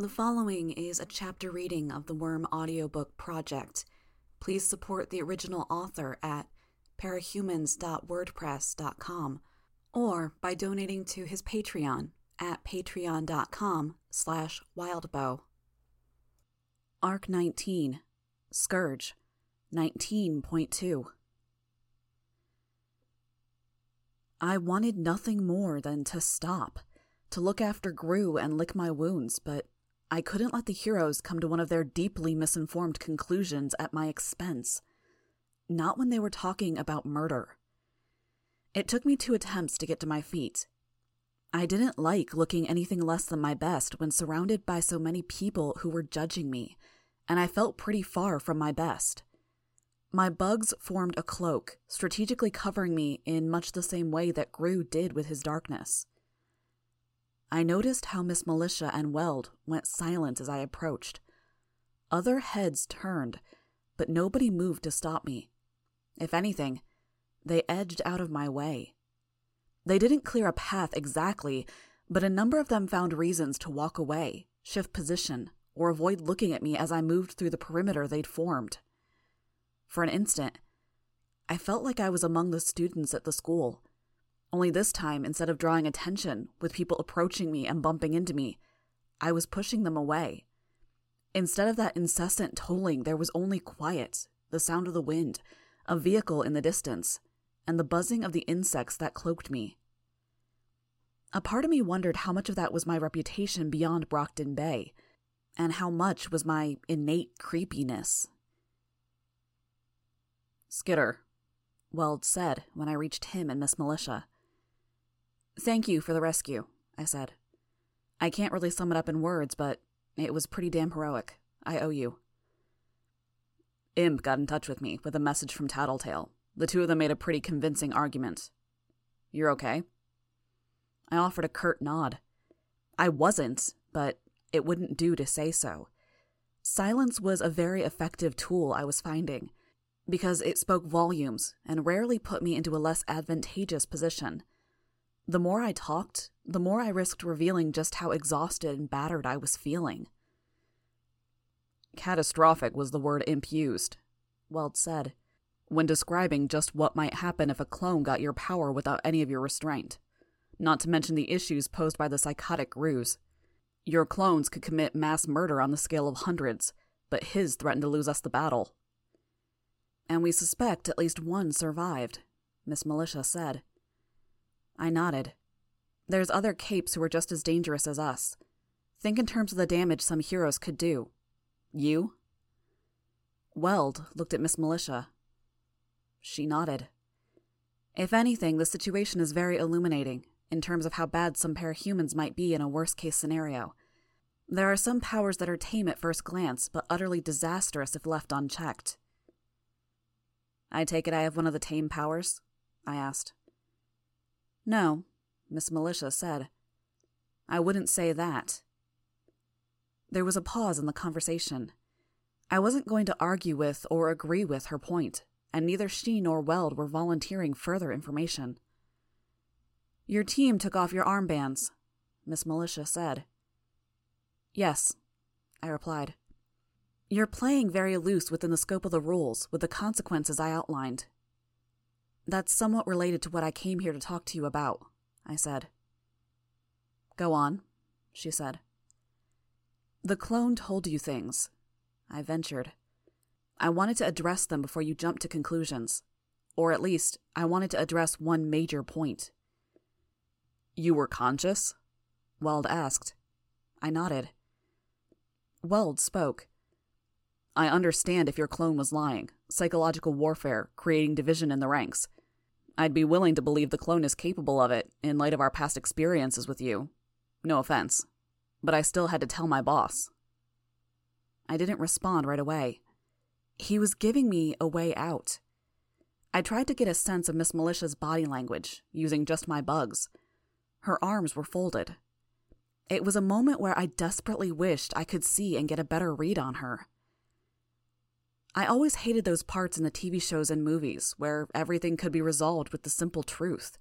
The following is a chapter reading of the Worm audiobook project. Please support the original author at parahumans.wordpress.com or by donating to his Patreon at patreon.com slash wildbow. Arc 19, Scourge, 19.2 I wanted nothing more than to stop, to look after Grue and lick my wounds, but I couldn't let the heroes come to one of their deeply misinformed conclusions at my expense. Not when they were talking about murder. It took me two attempts to get to my feet. I didn't like looking anything less than my best when surrounded by so many people who were judging me, and I felt pretty far from my best. My bugs formed a cloak, strategically covering me in much the same way that Grue did with his darkness. I noticed how Miss Militia and Weld went silent as I approached. Other heads turned, but nobody moved to stop me. If anything, they edged out of my way. They didn't clear a path exactly, but a number of them found reasons to walk away, shift position, or avoid looking at me as I moved through the perimeter they'd formed. For an instant, I felt like I was among the students at the school, only this time, instead of drawing attention with people approaching me and bumping into me, I was pushing them away. Instead of that incessant tolling, there was only quiet, the sound of the wind, a vehicle in the distance, and the buzzing of the insects that cloaked me. A part of me wondered how much of that was my reputation beyond Brockton Bay, and how much was my innate creepiness. Skitter, Weld said when I reached him and Miss Militia. Thank you for the rescue, I said. I can't really sum it up in words, but it was pretty damn heroic. I owe you. Imp got in touch with me with a message from Tattletale. The two of them made a pretty convincing argument. You're okay? I offered a curt nod. I wasn't, but it wouldn't do to say so. Silence was a very effective tool I was finding, because it spoke volumes and rarely put me into a less advantageous position. The more I talked, the more I risked revealing just how exhausted and battered I was feeling. Catastrophic was the word Imp used, Weld said, when describing just what might happen if a clone got your power without any of your restraint. Not to mention the issues posed by the psychotic Grue. Your clones could commit mass murder on the scale of hundreds, but his threatened to lose us the battle. And we suspect at least one survived, Miss Militia said. I nodded. There's other capes who are just as dangerous as us. Think in terms of the damage some heroes could do. You? Weld looked at Miss Militia. She nodded. If anything, the situation is very illuminating in terms of how bad some parahumans might be in a worst case scenario. There are some powers that are tame at first glance, but utterly disastrous if left unchecked. I take it I have one of the tame powers? I asked. No, Miss Militia said. I wouldn't say that. There was a pause in the conversation. I wasn't going to argue with or agree with her point, and neither she nor Weld were volunteering further information. Your team took off your armbands, Miss Militia said. Yes, I replied. You're playing very loose within the scope of the rules, with the consequences I outlined. That's somewhat related to what I came here to talk to you about, I said. Go on, she said. The clone told you things, I ventured. I wanted to address them before you jumped to conclusions. Or at least, I wanted to address one major point. You were conscious? Weld asked. I nodded. Weld spoke. I understand if your clone was lying. Psychological warfare, creating division in the ranks. I'd be willing to believe the clone is capable of it, in light of our past experiences with you. No offense. But I still had to tell my boss. I didn't respond right away. He was giving me a way out. I tried to get a sense of Miss Militia's body language, using just my bugs. Her arms were folded. It was a moment where I desperately wished I could see and get a better read on her. I always hated those parts in the TV shows and movies where everything could be resolved with the simple truth.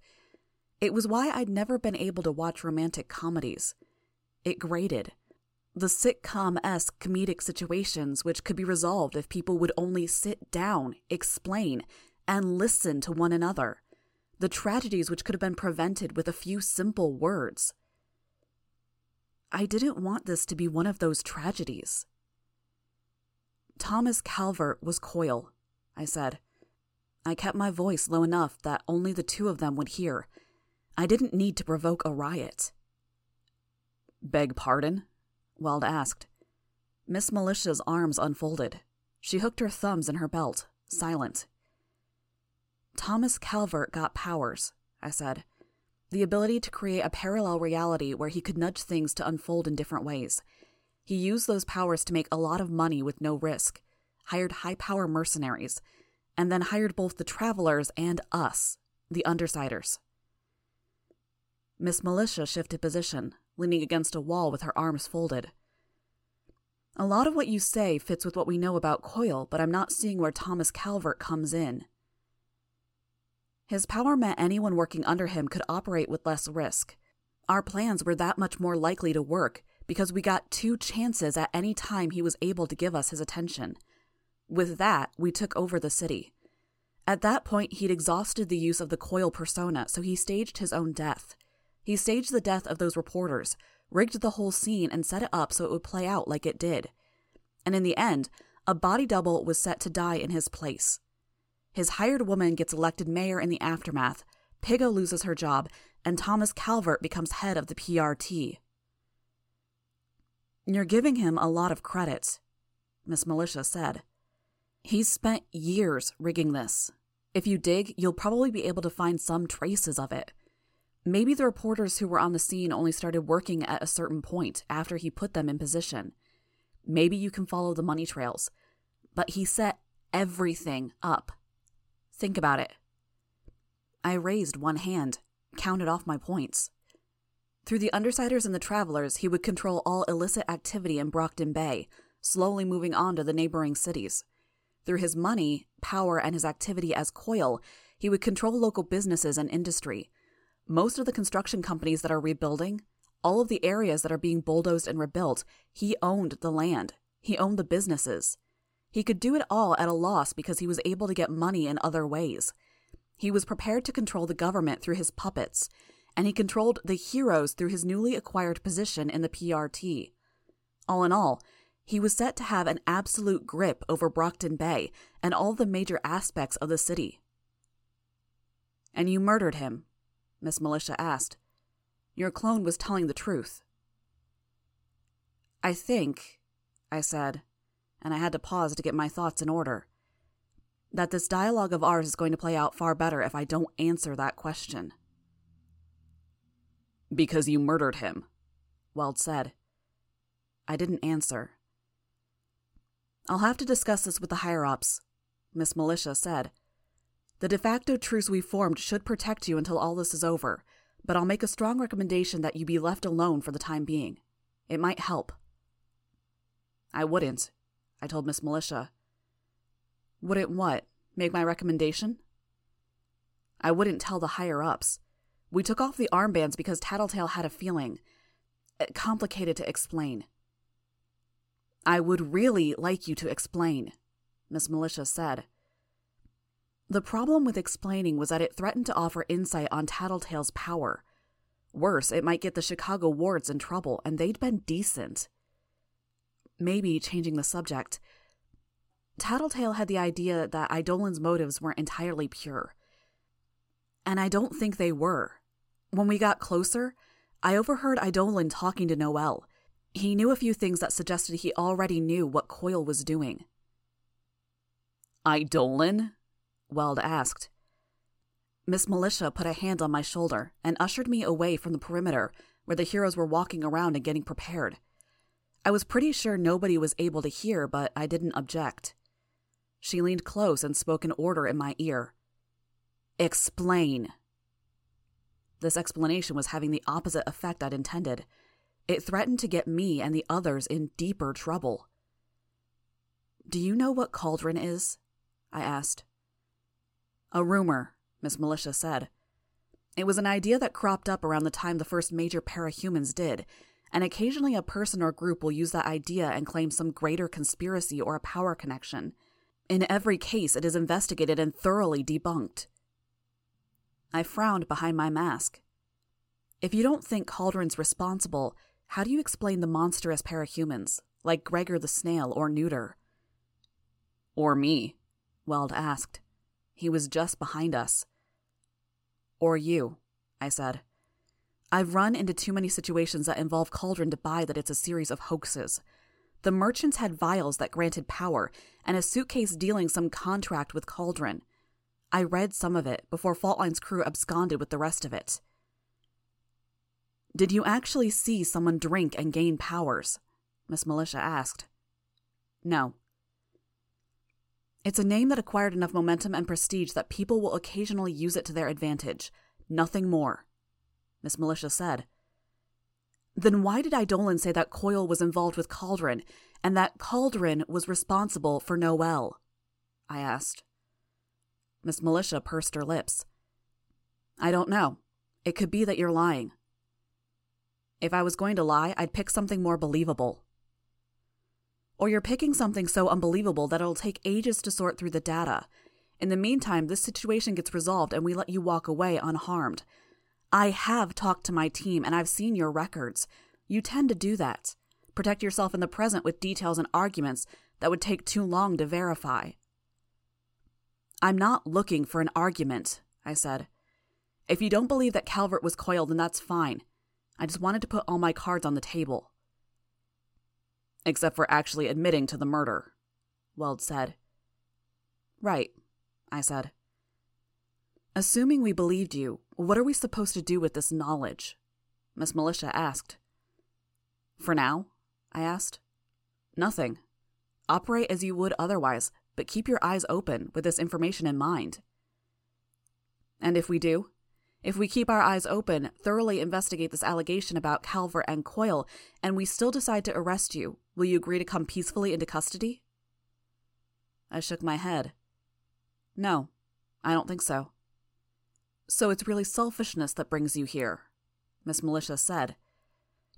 It was why I'd never been able to watch romantic comedies. It grated. The sitcom esque comedic situations which could be resolved if people would only sit down, explain, and listen to one another. The tragedies which could have been prevented with a few simple words. I didn't want this to be one of those tragedies. Thomas Calvert was Coil, I said. I kept my voice low enough that only the two of them would hear. I didn't need to provoke a riot. Beg pardon? Weld asked. Miss Militia's arms unfolded. She hooked her thumbs in her belt, silent. Thomas Calvert got powers, I said the ability to create a parallel reality where he could nudge things to unfold in different ways. He used those powers to make a lot of money with no risk, hired high power mercenaries, and then hired both the travelers and us, the undersiders. Miss Militia shifted position, leaning against a wall with her arms folded. A lot of what you say fits with what we know about Coil, but I'm not seeing where Thomas Calvert comes in. His power meant anyone working under him could operate with less risk. Our plans were that much more likely to work because we got two chances at any time he was able to give us his attention. With that, we took over the city. At that point, he'd exhausted the use of the coil persona, so he staged his own death. He staged the death of those reporters, rigged the whole scene, and set it up so it would play out like it did. And in the end, a body double was set to die in his place. His hired woman gets elected mayor in the aftermath, Piggot loses her job, and Thomas Calvert becomes head of the PRT. You're giving him a lot of credit, Miss Militia said. He's spent years rigging this. If you dig, you'll probably be able to find some traces of it. Maybe the reporters who were on the scene only started working at a certain point after he put them in position. Maybe you can follow the money trails. But he set everything up. Think about it. I raised one hand, counted off my points. Through the Undersiders and the Travelers, he would control all illicit activity in Brockton Bay, slowly moving on to the neighboring cities. Through his money, power, and his activity as Coil, he would control local businesses and industry. Most of the construction companies that are rebuilding, all of the areas that are being bulldozed and rebuilt, he owned the land. He owned the businesses. He could do it all at a loss because he was able to get money in other ways. He was prepared to control the government through his puppets, and he controlled the heroes through his newly acquired position in the PRT. All in all, he was set to have an absolute grip over Brockton Bay and all the major aspects of the city. And you murdered him? Miss Militia asked. Your clone was telling the truth. I think, I said, and I had to pause to get my thoughts in order. That this dialogue of ours is going to play out far better if I don't answer that question. Because you murdered him, Weld said. I didn't answer. I'll have to discuss this with the higher ups, Miss Militia said. The de facto truce we formed should protect you until all this is over, but I'll make a strong recommendation that you be left alone for the time being. It might help. I wouldn't, I told Miss Militia. Wouldn't what? Make my recommendation? I wouldn't tell the higher ups. We took off the armbands because Tattletale had a feeling. Uh, complicated to explain. I would really like you to explain, Miss Militia said. The problem with explaining was that it threatened to offer insight on Tattletale's power. Worse, it might get the Chicago wards in trouble, and they'd been decent maybe changing the subject. Tattletale had the idea that Eidolon's motives weren't entirely pure. And I don't think they were. When we got closer, I overheard Eidolon talking to Noelle. He knew a few things that suggested he already knew what Coil was doing. Eidolon? Weld asked. Miss Militia put a hand on my shoulder and ushered me away from the perimeter where the heroes were walking around and getting prepared. I was pretty sure nobody was able to hear, but I didn't object. She leaned close and spoke an order in my ear. Explain. This explanation was having the opposite effect I'd intended. It threatened to get me and the others in deeper trouble. Do you know what Cauldron is? I asked. A rumor, Miss Militia said. It was an idea that cropped up around the time the first major parahumans did, and occasionally a person or group will use that idea and claim some greater conspiracy or a power connection. In every case, it is investigated and thoroughly debunked. I frowned behind my mask. If you don't think Cauldron's responsible, how do you explain the monstrous parahumans, like Gregor the Snail or Neuter? Or me, Weld asked. He was just behind us. Or you, I said. I've run into too many situations that involve Cauldron to buy that it's a series of hoaxes. The merchants had vials that granted power, and a suitcase dealing some contract with Cauldron. I read some of it before Faultline's crew absconded with the rest of it. Did you actually see someone drink and gain powers? Miss Militia asked. No. It's a name that acquired enough momentum and prestige that people will occasionally use it to their advantage. Nothing more. Miss Militia said. Then why did Eidolon say that Coil was involved with Cauldron and that Cauldron was responsible for Noelle? I asked. Miss Militia pursed her lips. I don't know. It could be that you're lying. If I was going to lie, I'd pick something more believable. Or you're picking something so unbelievable that it'll take ages to sort through the data. In the meantime, this situation gets resolved and we let you walk away unharmed. I have talked to my team and I've seen your records. You tend to do that. Protect yourself in the present with details and arguments that would take too long to verify. I'm not looking for an argument, I said. If you don't believe that Calvert was coiled, then that's fine. I just wanted to put all my cards on the table. Except for actually admitting to the murder, Weld said. Right, I said. Assuming we believed you, what are we supposed to do with this knowledge? Miss Militia asked. For now, I asked. Nothing. Operate as you would otherwise, but keep your eyes open with this information in mind. And if we do? If we keep our eyes open, thoroughly investigate this allegation about Calvert and Coil, and we still decide to arrest you, will you agree to come peacefully into custody? I shook my head. No, I don't think so. So it's really selfishness that brings you here, Miss Militia said.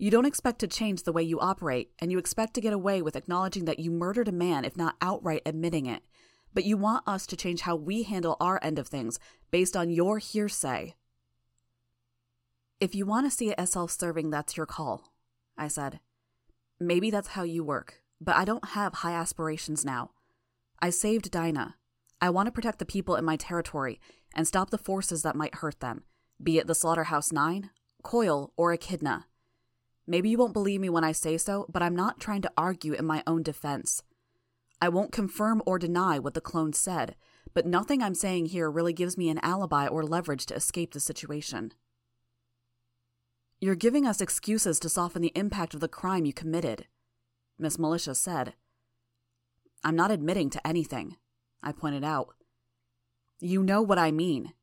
You don't expect to change the way you operate, and you expect to get away with acknowledging that you murdered a man, if not outright admitting it. But you want us to change how we handle our end of things based on your hearsay. If you want to see it as self serving, that's your call, I said. Maybe that's how you work, but I don't have high aspirations now. I saved Dinah. I want to protect the people in my territory and stop the forces that might hurt them, be it the Slaughterhouse Nine, Coil, or Echidna. Maybe you won't believe me when I say so, but I'm not trying to argue in my own defense. I won't confirm or deny what the clone said, but nothing I'm saying here really gives me an alibi or leverage to escape the situation. You're giving us excuses to soften the impact of the crime you committed, Miss Militia said. I'm not admitting to anything, I pointed out. You know what I mean.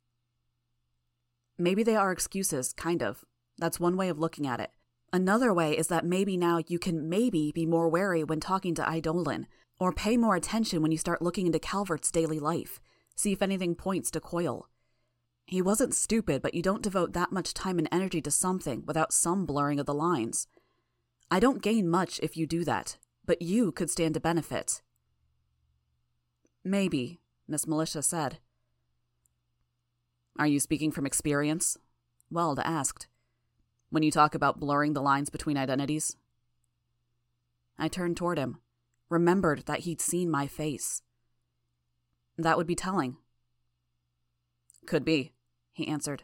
Maybe they are excuses, kind of. That's one way of looking at it. Another way is that maybe now you can maybe be more wary when talking to Eidolon, or pay more attention when you start looking into Calvert's daily life, see if anything points to Coil. He wasn't stupid, but you don't devote that much time and energy to something without some blurring of the lines. I don't gain much if you do that, but you could stand to benefit. Maybe, Miss Militia said. Are you speaking from experience? Weld asked. When you talk about blurring the lines between identities? I turned toward him, remembered that he'd seen my face. That would be telling. Could be he answered.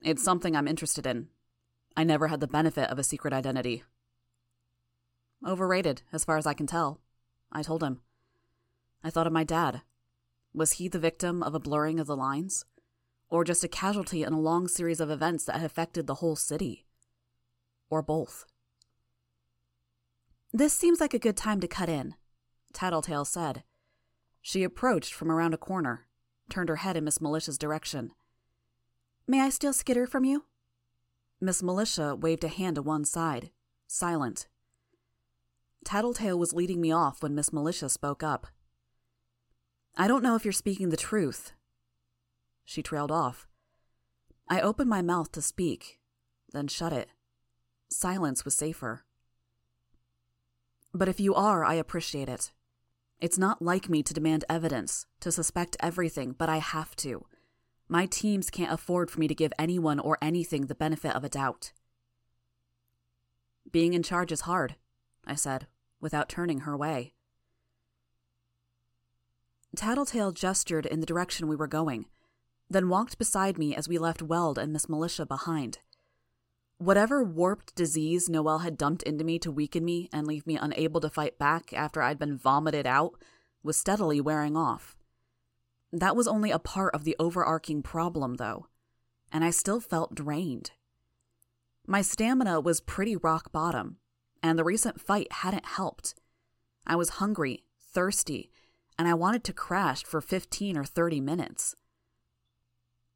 It's something I'm interested in. I never had the benefit of a secret identity. Overrated, as far as I can tell, I told him. I thought of my dad. Was he the victim of a blurring of the lines? Or just a casualty in a long series of events that had affected the whole city? Or both? This seems like a good time to cut in, Tattletale said. She approached from around a corner, turned her head in Miss Militia's direction. May I steal Skitter from you? Miss Militia waved a hand to one side, silent. Tattletale was leading me off when Miss Militia spoke up. I don't know if you're speaking the truth. She trailed off. I opened my mouth to speak, then shut it. silence was safer. But if you are, I appreciate it. It's not like me to demand evidence, to suspect everything, but I have to. My teams can't afford for me to give anyone or anything the benefit of a doubt. Being in charge is hard, I said, without turning her way. Tattletale gestured in the direction we were going, then walked beside me as we left Weld and Miss Militia behind. Whatever warped disease Noelle had dumped into me to weaken me and leave me unable to fight back after I'd been vomited out was steadily wearing off. That was only a part of the overarching problem, though, and I still felt drained. My stamina was pretty rock bottom, and the recent fight hadn't helped. I was hungry, thirsty, and I wanted to crash for 15 or 30 minutes.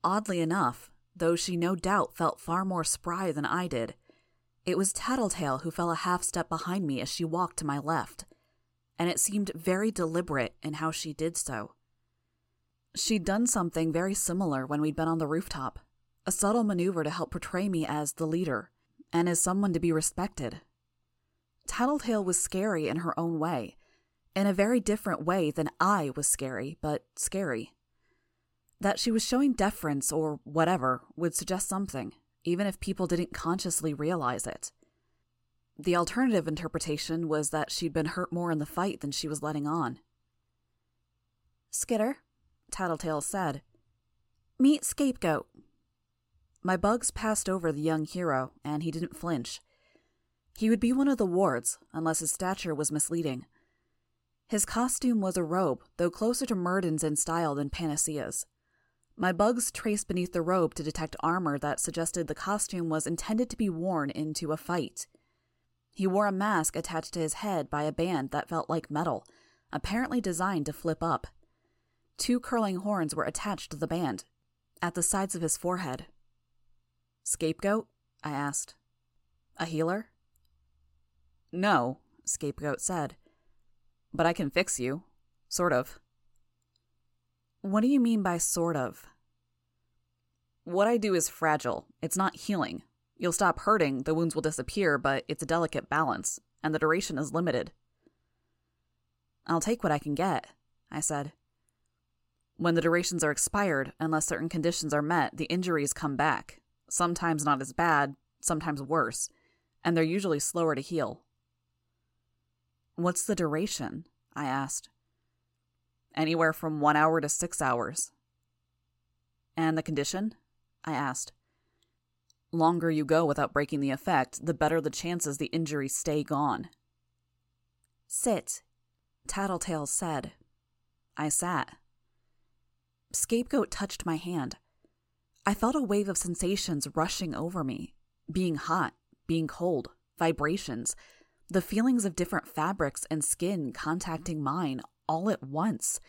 Oddly enough, though she no doubt felt far more spry than I did. It was Tattletale who fell a half step behind me as she walked to my left, and it seemed very deliberate in how she did so. She'd done something very similar when we'd been on the rooftop, a subtle maneuver to help portray me as the leader, and as someone to be respected. Tattletale was scary in her own way, in a very different way than I was scary, but scary. That she was showing deference or whatever would suggest something, even if people didn't consciously realize it. The alternative interpretation was that she'd been hurt more in the fight than she was letting on. Skitter, Tattletale said, Meet Scapegoat. My bugs passed over the young hero, and he didn't flinch. He would be one of the wards, unless his stature was misleading. His costume was a robe, though closer to Myrddin's in style than Panacea's. My bugs traced beneath the robe to detect armor that suggested the costume was intended to be worn into a fight. He wore a mask attached to his head by a band that felt like metal, apparently designed to flip up. Two curling horns were attached to the band, at the sides of his forehead. Scapegoat? I asked. A healer? No, Scapegoat said. But I can fix you. Sort of. What do you mean by sort of? What I do is fragile. It's not healing. You'll stop hurting, the wounds will disappear, but it's a delicate balance, and the duration is limited. I'll take what I can get, I said. When the durations are expired, unless certain conditions are met, the injuries come back. Sometimes not as bad, sometimes worse, and they're usually slower to heal. What's the duration? I asked. Anywhere from one hour to six hours. And the condition? I asked. Longer you go without breaking the effect, the better the chances the injuries stay gone. Sit, Tattletale said. I sat. Scapegoat touched my hand. I felt a wave of sensations rushing over me being hot, being cold, vibrations, the feelings of different fabrics and skin contacting mine all at once.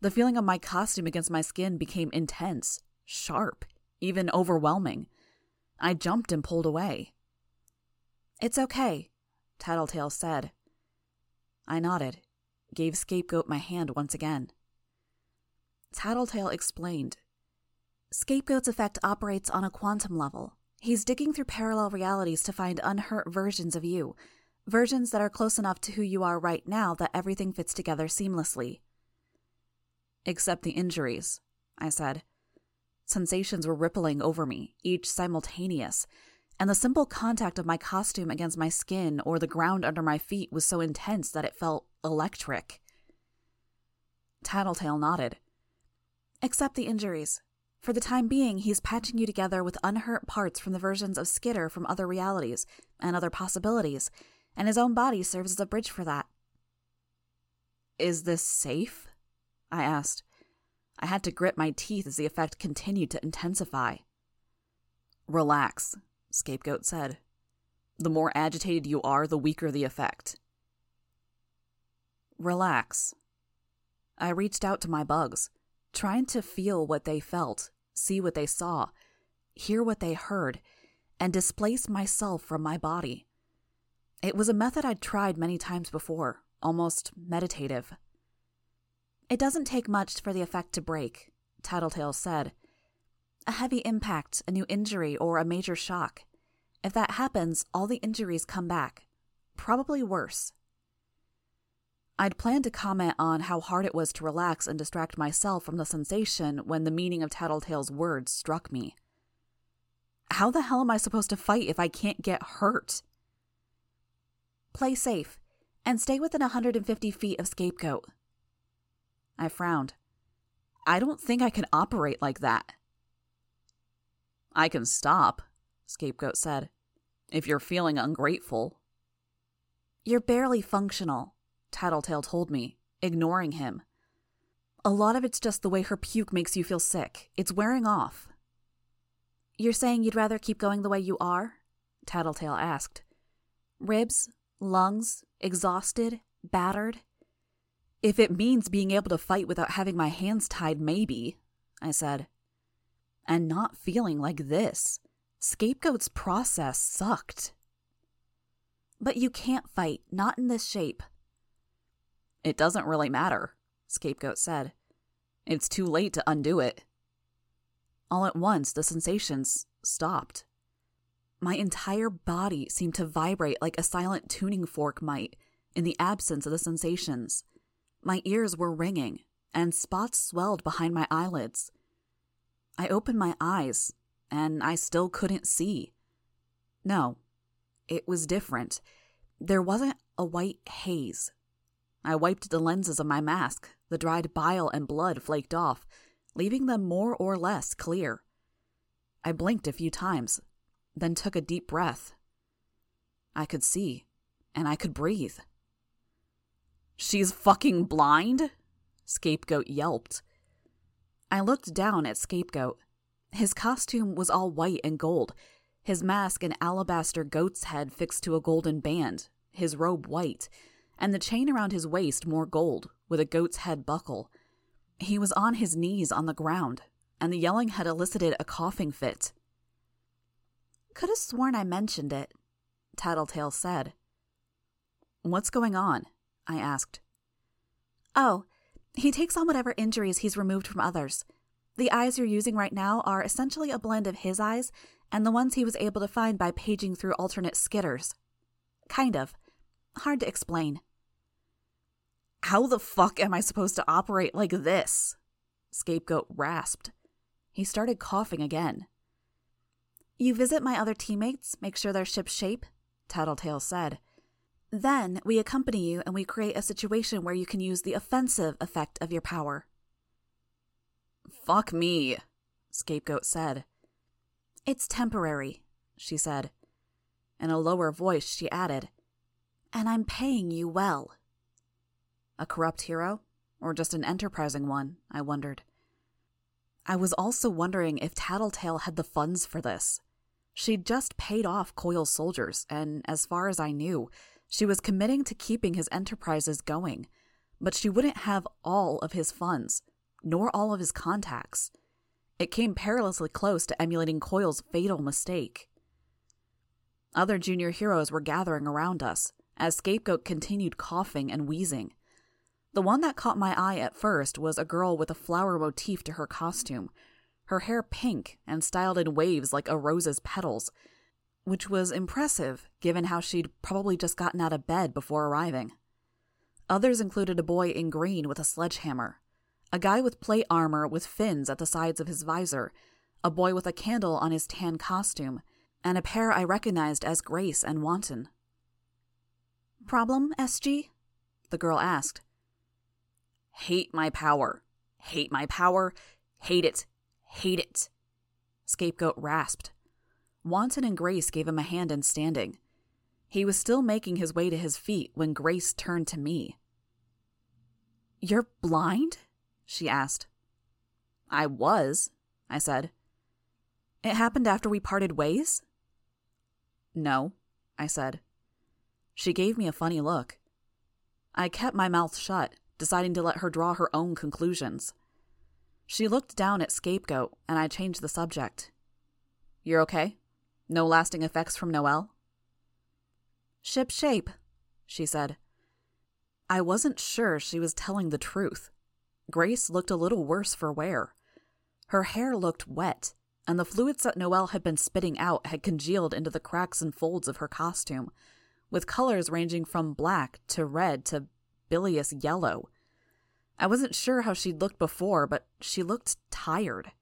The feeling of my costume against my skin became intense, sharp, even overwhelming. I jumped and pulled away. It's okay, Tattletale said. I nodded, gave Scapegoat my hand once again. Tattletale explained. Scapegoat's effect operates on a quantum level. He's digging through parallel realities to find unhurt versions of you, versions that are close enough to who you are right now that everything fits together seamlessly. Except the injuries, I said. Sensations were rippling over me, each simultaneous, and the simple contact of my costume against my skin or the ground under my feet was so intense that it felt electric. Tattletale nodded. Except the injuries. For the time being, he's patching you together with unhurt parts from the versions of Skitter from other realities and other possibilities, and his own body serves as a bridge for that. Is this safe? I asked. I had to grit my teeth as the effect continued to intensify. Relax, Scapegoat said. The more agitated you are, the weaker the effect. Relax. I reached out to my bugs, trying to feel what they felt, see what they saw, hear what they heard, and displace myself from my body. It was a method I'd tried many times before, almost meditative. It doesn't take much for the effect to break, Tattletale said. A heavy impact, a new injury, or a major shock. If that happens, all the injuries come back. Probably worse. I'd planned to comment on how hard it was to relax and distract myself from the sensation when the meaning of Tattletale's words struck me. How the hell am I supposed to fight if I can't get hurt? Play safe and stay within 150 feet of Scapegoat. I frowned. I don't think I can operate like that. I can stop, Scapegoat said. If you're feeling ungrateful. You're barely functional, Tattletale told me, ignoring him. A lot of it's just the way her puke makes you feel sick. It's wearing off. You're saying you'd rather keep going the way you are? Tattletale asked. Ribs, lungs, exhausted, battered. If it means being able to fight without having my hands tied, maybe, I said. And not feeling like this. Scapegoat's process sucked. But you can't fight, not in this shape. It doesn't really matter, Scapegoat said. It's too late to undo it. All at once, the sensations stopped. My entire body seemed to vibrate like a silent tuning fork might in the absence of the sensations. My ears were ringing, and spots swelled behind my eyelids. I opened my eyes, and I still couldn't see. No, it was different. There wasn't a white haze. I wiped the lenses of my mask. The dried bile and blood flaked off, leaving them more or less clear. I blinked a few times, then took a deep breath. I could see, and I could breathe. She's fucking blind? Scapegoat yelped. I looked down at Scapegoat. His costume was all white and gold, his mask an alabaster goat's head fixed to a golden band, his robe white, and the chain around his waist more gold, with a goat's head buckle. He was on his knees on the ground, and the yelling had elicited a coughing fit. Could have sworn I mentioned it, Tattletale said. What's going on? I asked. Oh, he takes on whatever injuries he's removed from others. The eyes you're using right now are essentially a blend of his eyes and the ones he was able to find by paging through alternate skitters. Kind of. Hard to explain. How the fuck am I supposed to operate like this? Scapegoat rasped. He started coughing again. You visit my other teammates, make sure they're shipshape, Tattletale said. Then we accompany you and we create a situation where you can use the offensive effect of your power. Fuck me, Scapegoat said. It's temporary, she said. In a lower voice, she added, And I'm paying you well. A corrupt hero? Or just an enterprising one? I wondered. I was also wondering if Tattletale had the funds for this. She'd just paid off Coil's soldiers, and as far as I knew, she was committing to keeping his enterprises going, but she wouldn't have all of his funds, nor all of his contacts. It came perilously close to emulating Coil's fatal mistake. Other junior heroes were gathering around us as Scapegoat continued coughing and wheezing. The one that caught my eye at first was a girl with a flower motif to her costume, her hair pink and styled in waves like a rose's petals, which was impressive given how she'd probably just gotten out of bed before arriving. Others included a boy in green with a sledgehammer, a guy with plate armor with fins at the sides of his visor, a boy with a candle on his tan costume, and a pair I recognized as Grace and Wanton. Problem, SG? The girl asked. Hate my power. Hate my power. Hate it. Hate it. Scapegoat rasped. Wanton and Grace gave him a hand in standing. He was still making his way to his feet when Grace turned to me. You're blind? she asked. I was, I said. It happened after we parted ways? No, I said. She gave me a funny look. I kept my mouth shut, deciding to let her draw her own conclusions. She looked down at Scapegoat, and I changed the subject. You're okay? No lasting effects from Noelle? Ship shape, she said. I wasn't sure she was telling the truth. Grace looked a little worse for wear. Her hair looked wet, and the fluids that Noelle had been spitting out had congealed into the cracks and folds of her costume, with colors ranging from black to red to bilious yellow. I wasn't sure how she'd looked before, but she looked tired.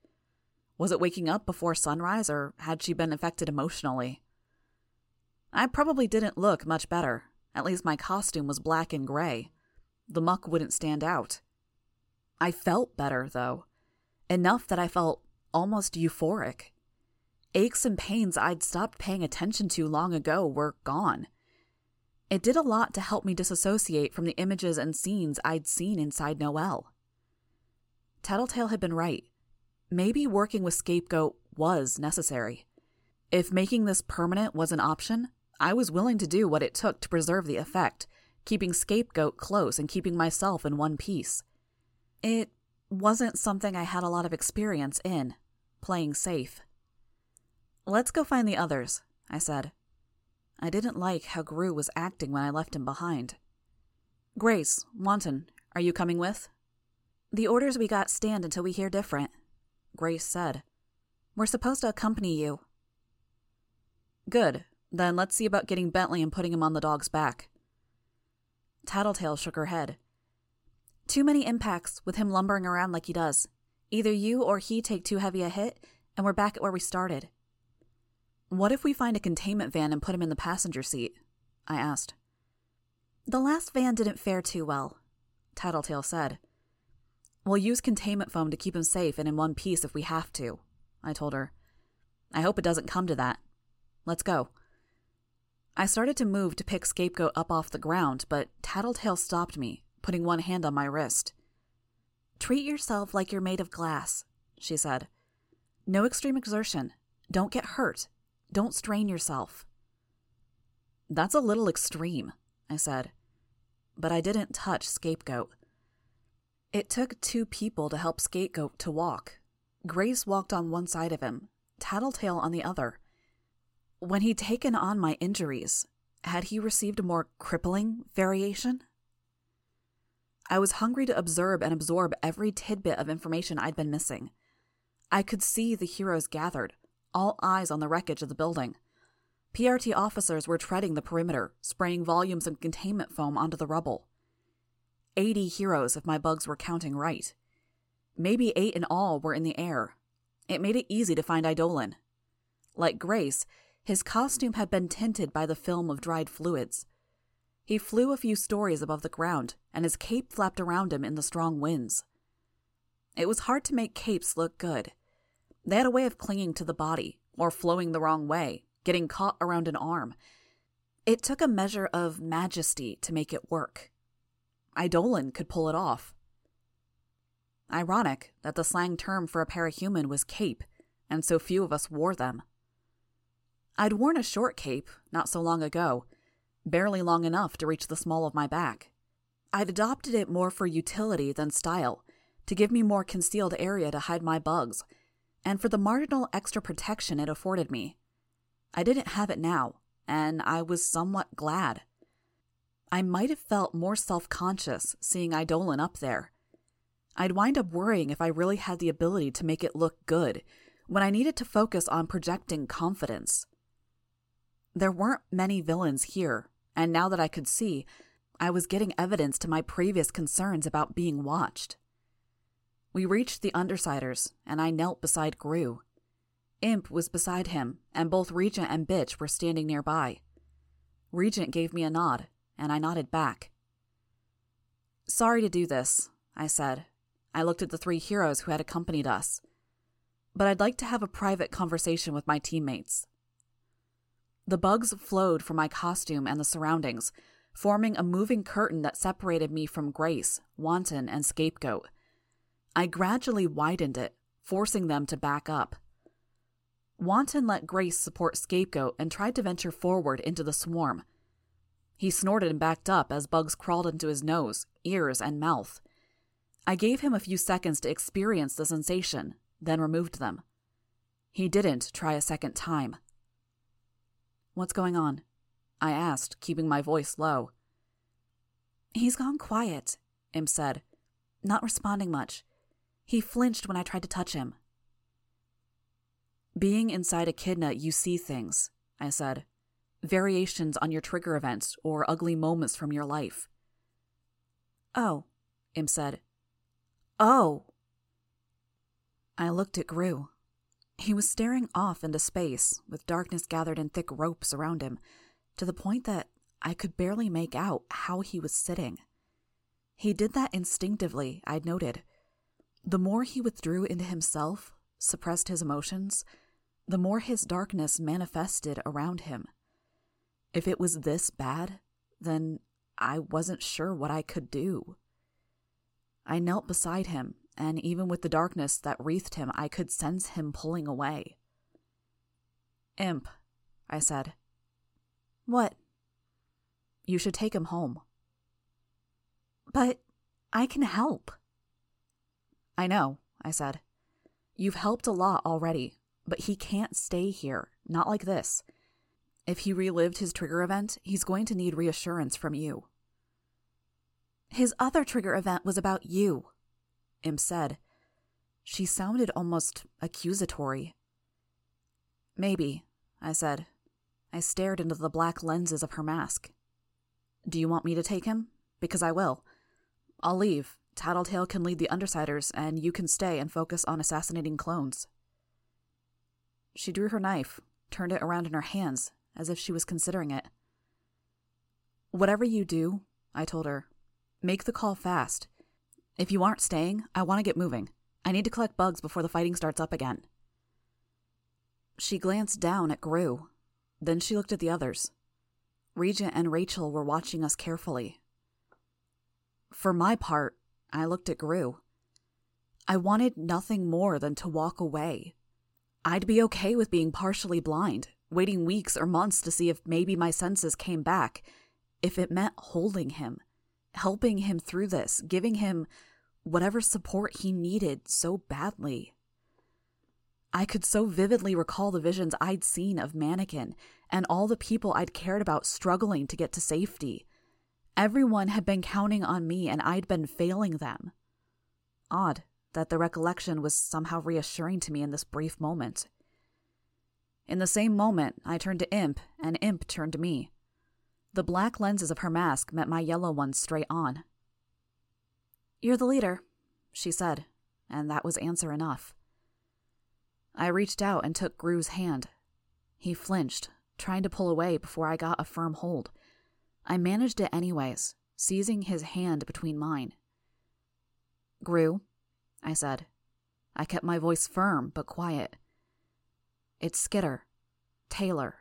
Was it waking up before sunrise, or had she been affected emotionally? I probably didn't look much better. At least my costume was black and gray. The muck wouldn't stand out. I felt better, though. Enough that I felt almost euphoric. Aches and pains I'd stopped paying attention to long ago were gone. It did a lot to help me disassociate from the images and scenes I'd seen inside Noelle. Tattletale had been right. Maybe working with Scapegoat was necessary. If making this permanent was an option, I was willing to do what it took to preserve the effect, keeping Scapegoat close and keeping myself in one piece. It wasn't something I had a lot of experience in, playing safe. Let's go find the others, I said. I didn't like how Grue was acting when I left him behind. Grace, Wanton, are you coming with? The orders we got stand until we hear different, Grace said. We're supposed to accompany you. Good. Then let's see about getting Bentley and putting him on the dog's back. Tattletale shook her head. Too many impacts with him lumbering around like he does. Either you or he take too heavy a hit, and we're back at where we started. What if we find a containment van and put him in the passenger seat? I asked. The last van didn't fare too well, Tattletale said. We'll use containment foam to keep him safe and in one piece if we have to, I told her. I hope it doesn't come to that. Let's go. I started to move to pick Scapegoat up off the ground, but Tattletale stopped me, putting one hand on my wrist. Treat yourself like you're made of glass, she said. No extreme exertion. Don't get hurt. Don't strain yourself. That's a little extreme, I said. But I didn't touch Scapegoat. It took two people to help Scapegoat to walk. Grace walked on one side of him, Tattletale on the other. When he'd taken on my injuries, had he received a more crippling variation? I was hungry to observe and absorb every tidbit of information I'd been missing. I could see the heroes gathered, all eyes on the wreckage of the building. PRT officers were treading the perimeter, spraying volumes of containment foam onto the rubble. Eighty heroes, if my bugs were counting right. Maybe eight in all were in the air. It made it easy to find Eidolon. Like Grace, his costume had been tinted by the film of dried fluids. He flew a few stories above the ground, and his cape flapped around him in the strong winds. It was hard to make capes look good. They had a way of clinging to the body, or flowing the wrong way, getting caught around an arm. It took a measure of majesty to make it work. Eidolon could pull it off. Ironic that the slang term for a parahuman was cape, and so few of us wore them. I'd worn a short cape not so long ago, barely long enough to reach the small of my back. I'd adopted it more for utility than style, to give me more concealed area to hide my bugs, and for the marginal extra protection it afforded me. I didn't have it now, and I was somewhat glad. I might have felt more self conscious seeing Eidolon up there. I'd wind up worrying if I really had the ability to make it look good when I needed to focus on projecting confidence. There weren't many villains here, and now that I could see, I was getting evidence to my previous concerns about being watched. We reached the Undersiders, and I knelt beside Grue. Imp was beside him, and both Regent and Bitch were standing nearby. Regent gave me a nod, and I nodded back. Sorry to do this, I said. I looked at the three heroes who had accompanied us. But I'd like to have a private conversation with my teammates. The bugs flowed from my costume and the surroundings, forming a moving curtain that separated me from Grace, Wanton, and Scapegoat. I gradually widened it, forcing them to back up. Wanton let Grace support Scapegoat and tried to venture forward into the swarm. He snorted and backed up as bugs crawled into his nose, ears, and mouth. I gave him a few seconds to experience the sensation, then removed them. He didn't try a second time. What's going on? I asked, keeping my voice low. He's gone quiet, Imp said, not responding much. He flinched when I tried to touch him. Being inside Echidna, you see things, I said. Variations on your trigger events or ugly moments from your life. Oh, Imp said. Oh. I looked at Grue. He was staring off into space, with darkness gathered in thick ropes around him, to the point that I could barely make out how he was sitting. He did that instinctively, I'd noted. The more he withdrew into himself, suppressed his emotions, the more his darkness manifested around him. If it was this bad, then I wasn't sure what I could do. I knelt beside him, and even with the darkness that wreathed him, I could sense him pulling away. Imp, I said. What? You should take him home. But I can help. I know, I said. You've helped a lot already, but he can't stay here, not like this. If he relived his trigger event, he's going to need reassurance from you. His other trigger event was about you, Imp said. She sounded almost accusatory. Maybe, I said. I stared into the black lenses of her mask. Do you want me to take him? Because I will. I'll leave. Tattletale can lead the Undersiders, and you can stay and focus on assassinating clones. She drew her knife, turned it around in her hands, as if she was considering it. Whatever you do, I told her, make the call fast. If you aren't staying, I want to get moving. I need to collect bugs before the fighting starts up again. She glanced down at Grue. Then she looked at the others. Regent and Rachel were watching us carefully. For my part, I looked at Grue. I wanted nothing more than to walk away. I'd be okay with being partially blind, waiting weeks or months to see if maybe my senses came back, if it meant holding him, helping him through this, giving him whatever support he needed so badly. I could so vividly recall the visions I'd seen of Mannequin and all the people I'd cared about struggling to get to safety. Everyone had been counting on me, and I'd been failing them. Odd that the recollection was somehow reassuring to me in this brief moment. In the same moment, I turned to Imp, and Imp turned to me. The black lenses of her mask met my yellow ones straight on. You're the leader, she said, and that was answer enough. I reached out and took Grue's hand. He flinched, trying to pull away before I got a firm hold. I managed it anyways, seizing his hand between mine. Grue, I said. I kept my voice firm but quiet. It's Skitter. Taylor.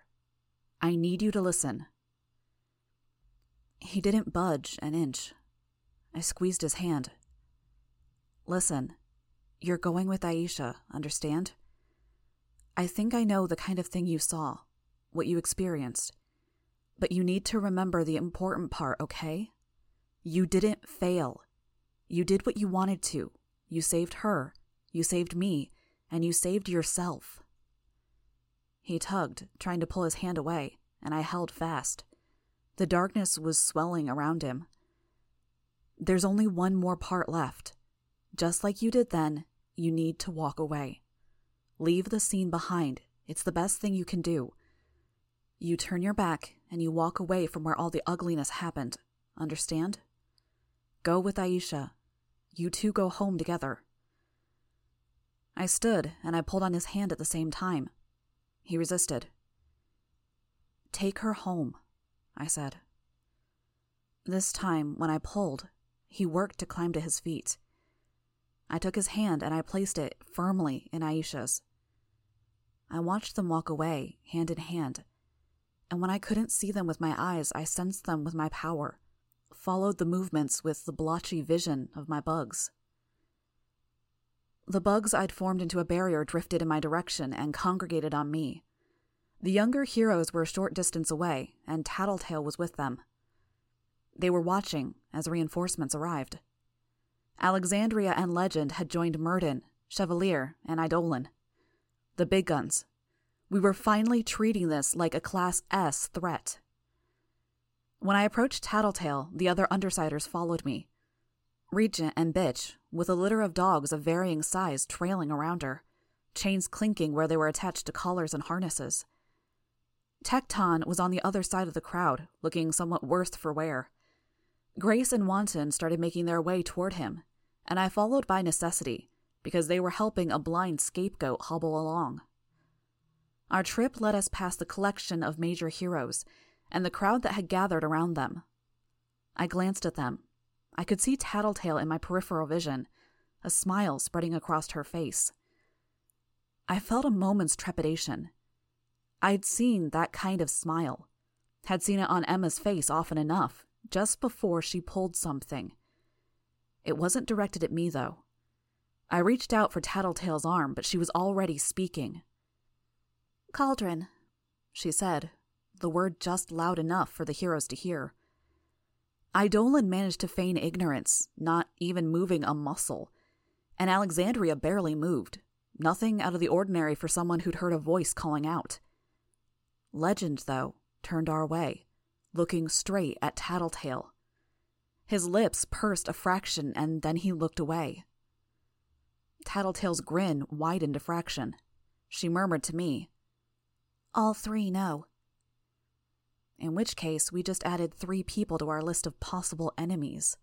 I need you to listen. He didn't budge an inch. I squeezed his hand. Listen, you're going with Aisha, understand? I think I know the kind of thing you saw, what you experienced. But you need to remember the important part, okay? You didn't fail. You did what you wanted to. You saved her, you saved me, and you saved yourself. He tugged, trying to pull his hand away, and I held fast. The darkness was swelling around him. There's only one more part left. Just like you did then, you need to walk away. Leave the scene behind. It's the best thing you can do. You turn your back and you walk away from where all the ugliness happened. Understand? Go with Aisha. You two go home together. I stood and I pulled on his hand at the same time. He resisted. Take her home, I said. This time, when I pulled, he worked to climb to his feet. I took his hand and I placed it firmly in Aisha's. I watched them walk away, hand in hand, and when I couldn't see them with my eyes, I sensed them with my power, followed the movements with the blotchy vision of my bugs. The bugs I'd formed into a barrier drifted in my direction and congregated on me. The younger heroes were a short distance away, and Tattletale was with them. They were watching as reinforcements arrived. Alexandria and Legend had joined Myrddin, Chevalier, and Eidolon. The big guns, we were finally treating this like a Class S threat. When I approached Tattletale, the other Undersiders followed me. Regent and Bitch, with a litter of dogs of varying size trailing around her. chains clinking where they were attached to collars and harnesses. Tecton was on the other side of the crowd, looking somewhat worse for wear. Grace and Wanton started making their way toward him, and I followed by necessity because they were helping a blind scapegoat hobble along. Our trip led us past the collection of major heroes and the crowd that had gathered around them. I glanced at them. I could see Tattletale in my peripheral vision, a smile spreading across her face. I felt a moment's trepidation. I'd seen that kind of smile, had seen it on Emma's face often enough, just before she pulled something. It wasn't directed at me, though. I reached out for Tattletale's arm, but she was already speaking. Cauldron, she said, the word just loud enough for the heroes to hear. Eidolon managed to feign ignorance, not even moving a muscle, and Alexandria barely moved, nothing out of the ordinary for someone who'd heard a voice calling out. Legend, though, turned our way, looking straight at Tattletale. His lips pursed a fraction, and then he looked away. Tattletale's grin widened a fraction. She murmured to me, All three know. In which case, we just added three people to our list of possible enemies.